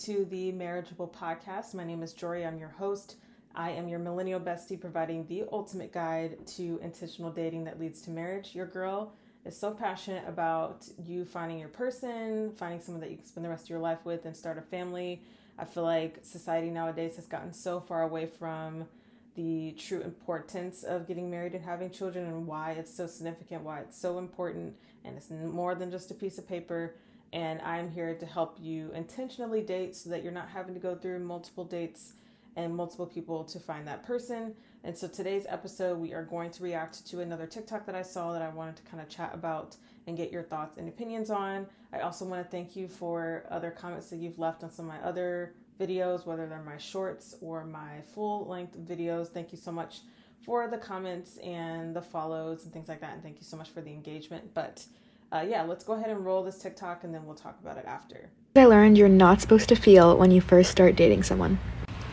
to the Marriageable Podcast. My name is Jory. I'm your host. I am your millennial bestie, providing the ultimate guide to intentional dating that leads to marriage. Your girl is so passionate about you finding your person, finding someone that you can spend the rest of your life with, and start a family. I feel like society nowadays has gotten so far away from the true importance of getting married and having children and why it's so significant, why it's so important, and it's more than just a piece of paper. And I'm here to help you intentionally date so that you're not having to go through multiple dates and multiple people to find that person. And so today's episode, we are going to react to another TikTok that I saw that I wanted to kind of chat about and get your thoughts and opinions on. I also want to thank you for other comments that you've left on some of my other videos, whether they're my shorts or my full length videos. Thank you so much for the comments and the follows and things like that. And thank you so much for the engagement. But uh, yeah, let's go ahead and roll this TikTok and then we'll talk about it after. I learned you're not supposed to feel when you first start dating someone.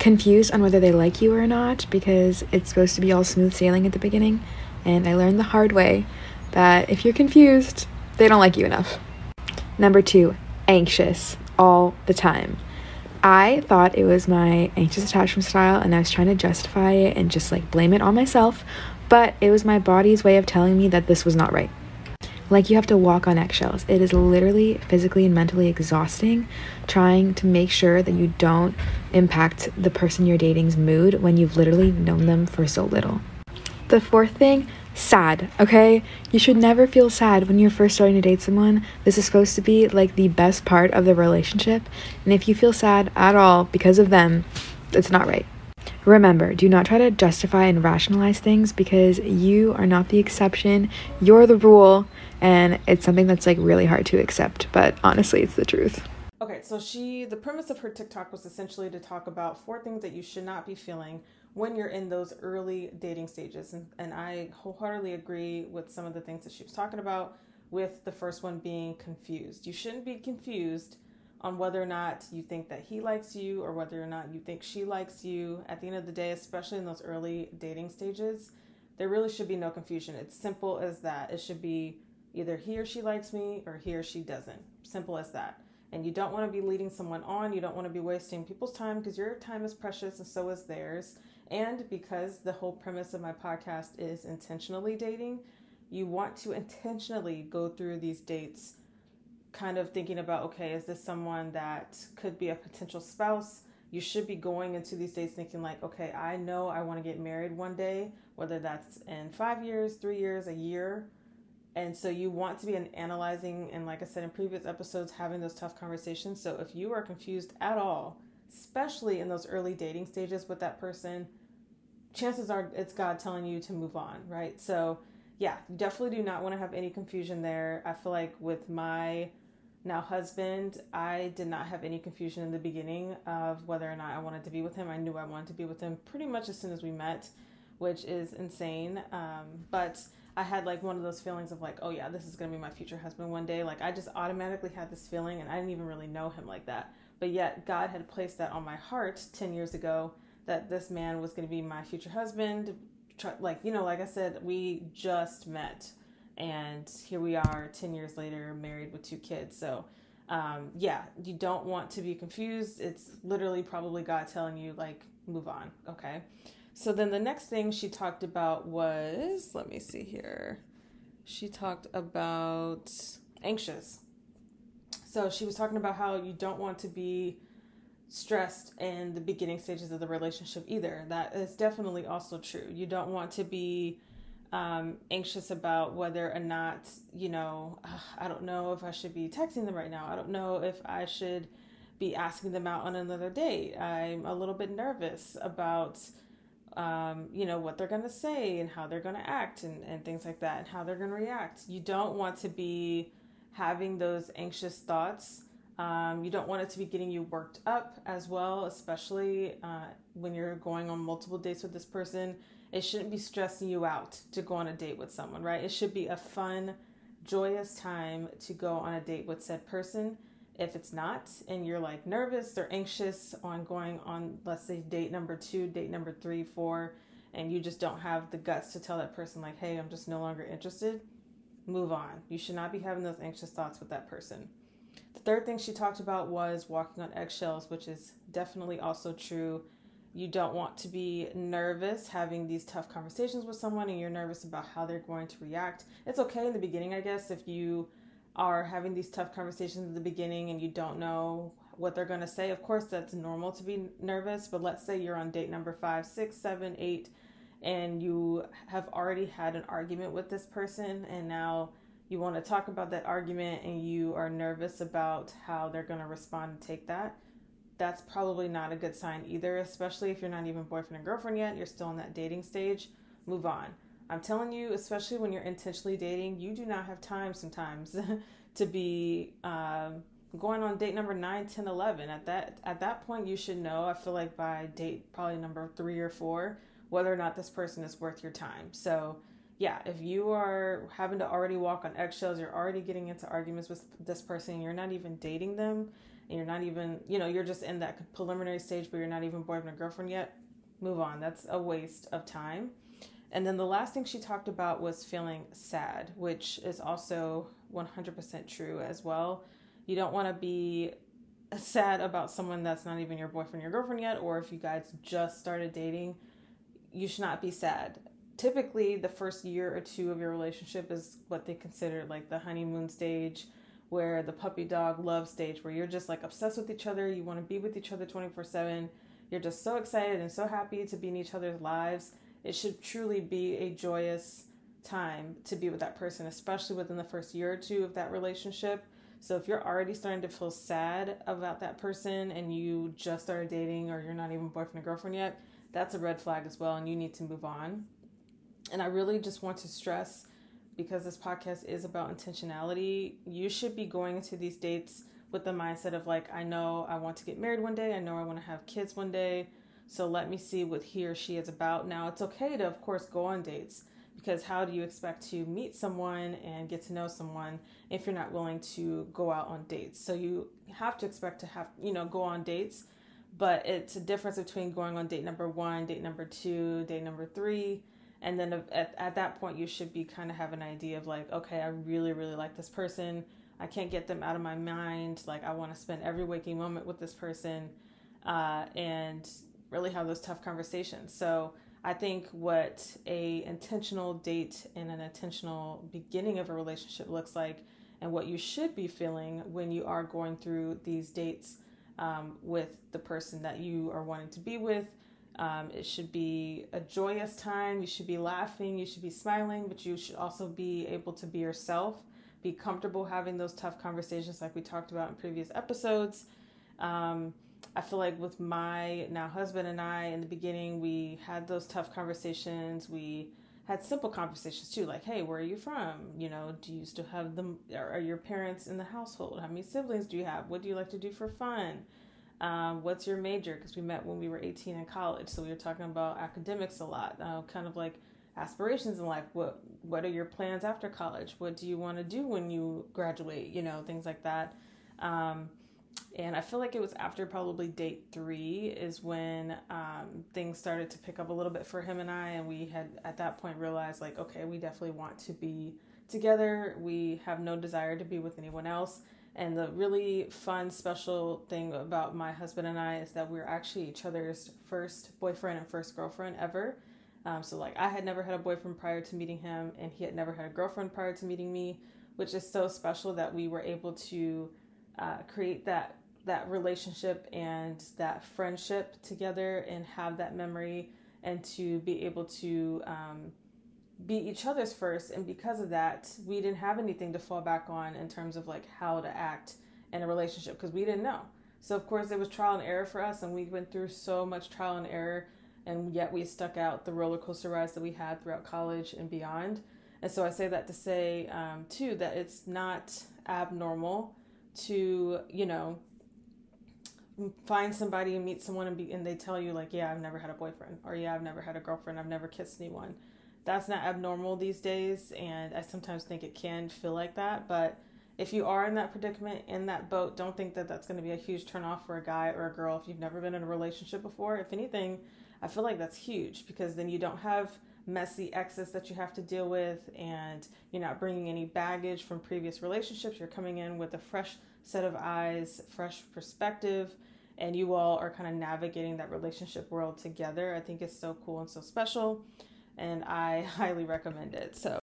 Confused on whether they like you or not because it's supposed to be all smooth sailing at the beginning. And I learned the hard way that if you're confused, they don't like you enough. Number two, anxious all the time. I thought it was my anxious attachment style and I was trying to justify it and just like blame it on myself, but it was my body's way of telling me that this was not right. Like you have to walk on eggshells. It is literally physically and mentally exhausting trying to make sure that you don't impact the person you're dating's mood when you've literally known them for so little. The fourth thing, sad, okay? You should never feel sad when you're first starting to date someone. This is supposed to be like the best part of the relationship. And if you feel sad at all because of them, it's not right. Remember, do not try to justify and rationalize things because you are not the exception. You're the rule, and it's something that's like really hard to accept, but honestly, it's the truth. Okay, so she, the premise of her TikTok was essentially to talk about four things that you should not be feeling when you're in those early dating stages. And, and I wholeheartedly agree with some of the things that she was talking about, with the first one being confused. You shouldn't be confused on whether or not you think that he likes you or whether or not you think she likes you. At the end of the day, especially in those early dating stages, there really should be no confusion. It's simple as that. It should be either he or she likes me or he or she doesn't. Simple as that. And you don't want to be leading someone on. You don't want to be wasting people's time because your time is precious and so is theirs. And because the whole premise of my podcast is intentionally dating, you want to intentionally go through these dates kind of thinking about okay, is this someone that could be a potential spouse? You should be going into these dates thinking, like, okay, I know I want to get married one day, whether that's in five years, three years, a year. And so you want to be an analyzing and, like I said in previous episodes, having those tough conversations. So if you are confused at all, especially in those early dating stages with that person, chances are it's God telling you to move on, right? So, yeah, definitely do not want to have any confusion there. I feel like with my now husband, I did not have any confusion in the beginning of whether or not I wanted to be with him. I knew I wanted to be with him pretty much as soon as we met, which is insane. Um, but I had like one of those feelings of like, oh yeah, this is gonna be my future husband one day. Like I just automatically had this feeling, and I didn't even really know him like that. But yet God had placed that on my heart ten years ago that this man was gonna be my future husband. Like you know, like I said, we just met and here we are 10 years later married with two kids. So um, yeah you don't want to be confused. It's literally probably god telling you like move on okay? So then the next thing she talked about was let me see here. She talked about anxious. So she was talking about how you don't want to be stressed in the beginning stages of the relationship either. That is definitely also true. You don't want to be um, anxious about whether or not, you know, I don't know if I should be texting them right now. I don't know if I should be asking them out on another date. I'm a little bit nervous about, um, you know, what they're going to say and how they're going to act and, and things like that and how they're going to react. You don't want to be having those anxious thoughts. Um, you don't want it to be getting you worked up as well, especially uh, when you're going on multiple dates with this person it shouldn't be stressing you out to go on a date with someone, right? It should be a fun, joyous time to go on a date with said person. If it's not, and you're like nervous or anxious on going on, let's say, date number two, date number three, four, and you just don't have the guts to tell that person, like, hey, I'm just no longer interested, move on. You should not be having those anxious thoughts with that person. The third thing she talked about was walking on eggshells, which is definitely also true. You don't want to be nervous having these tough conversations with someone and you're nervous about how they're going to react. It's okay in the beginning, I guess, if you are having these tough conversations at the beginning and you don't know what they're going to say. Of course, that's normal to be nervous, but let's say you're on date number five, six, seven, eight, and you have already had an argument with this person, and now you want to talk about that argument and you are nervous about how they're going to respond and take that. That's probably not a good sign either, especially if you're not even boyfriend and girlfriend yet, you're still in that dating stage. Move on. I'm telling you, especially when you're intentionally dating, you do not have time sometimes to be um, going on date number 9 10 11 at that at that point you should know i feel like by date probably number three or four whether or not this person is worth your time so yeah if you are having to already walk on eggshells you're already getting into arguments with this person you're not even dating them and you're not even you know you're just in that preliminary stage but you're not even boyfriend or girlfriend yet move on. That's a waste of time. And then the last thing she talked about was feeling sad, which is also 100% true as well. You don't want to be sad about someone that's not even your boyfriend, your girlfriend yet, or if you guys just started dating, you should not be sad. Typically, the first year or two of your relationship is what they consider like the honeymoon stage, where the puppy dog love stage, where you're just like obsessed with each other, you want to be with each other 24 7. You're just so excited and so happy to be in each other's lives. It should truly be a joyous time to be with that person, especially within the first year or two of that relationship so if you're already starting to feel sad about that person and you just started dating or you're not even boyfriend or girlfriend yet, that's a red flag as well and you need to move on. And I really just want to stress because this podcast is about intentionality, you should be going into these dates with the mindset of like, I know I want to get married one day, I know I want to have kids one day, so let me see what he or she is about. Now, it's okay to, of course, go on dates because how do you expect to meet someone and get to know someone if you're not willing to go out on dates so you have to expect to have you know go on dates but it's a difference between going on date number one date number two date number three and then at, at that point you should be kind of have an idea of like okay i really really like this person i can't get them out of my mind like i want to spend every waking moment with this person uh, and really have those tough conversations so I think what a intentional date and an intentional beginning of a relationship looks like, and what you should be feeling when you are going through these dates um, with the person that you are wanting to be with. Um, it should be a joyous time. You should be laughing. You should be smiling, but you should also be able to be yourself. Be comfortable having those tough conversations, like we talked about in previous episodes. Um, I feel like with my now husband and I in the beginning, we had those tough conversations. We had simple conversations too, like, hey, where are you from? You know, do you still have them? Are your parents in the household? How many siblings do you have? What do you like to do for fun? Um, what's your major? Because we met when we were 18 in college, so we were talking about academics a lot, uh, kind of like aspirations in life. What What are your plans after college? What do you want to do when you graduate? You know, things like that. Um, and I feel like it was after probably date three is when um, things started to pick up a little bit for him and I, and we had at that point realized like, okay, we definitely want to be together. We have no desire to be with anyone else. And the really fun, special thing about my husband and I is that we're actually each other's first boyfriend and first girlfriend ever. Um, so, like, I had never had a boyfriend prior to meeting him, and he had never had a girlfriend prior to meeting me, which is so special that we were able to uh, create that that relationship and that friendship together and have that memory and to be able to um, be each other's first and because of that we didn't have anything to fall back on in terms of like how to act in a relationship because we didn't know. So of course it was trial and error for us and we went through so much trial and error and yet we stuck out the roller coaster rides that we had throughout college and beyond. And so i say that to say um, too that it's not abnormal to you know find somebody and meet someone and be and they tell you like yeah i've never had a boyfriend or yeah i've never had a girlfriend. I've never kissed anyone that's not abnormal these days and i sometimes think it can feel like that but if you are in that predicament in that boat don't think that that's going to be a huge turnoff for a guy or a girl if you've never been in a relationship before if anything i feel like that's huge because then you don't have messy exes that you have to deal with and you're not bringing any baggage from previous relationships. You're coming in with a fresh set of eyes, fresh perspective, and you all are kind of navigating that relationship world together. I think it's so cool and so special, and I highly recommend it. So,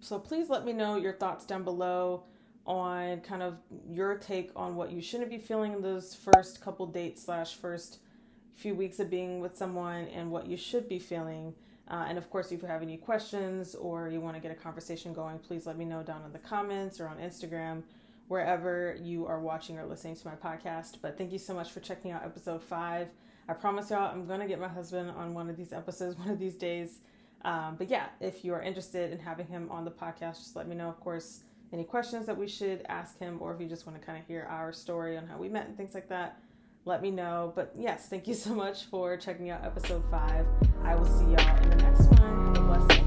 so please let me know your thoughts down below on kind of your take on what you shouldn't be feeling in those first couple dates slash first few weeks of being with someone and what you should be feeling. Uh, and of course, if you have any questions or you want to get a conversation going, please let me know down in the comments or on Instagram, wherever you are watching or listening to my podcast. But thank you so much for checking out episode five. I promise y'all, I'm going to get my husband on one of these episodes one of these days. Um, but yeah, if you are interested in having him on the podcast, just let me know. Of course, any questions that we should ask him, or if you just want to kind of hear our story on how we met and things like that, let me know. But yes, thank you so much for checking out episode five. I will see y'all in the next one.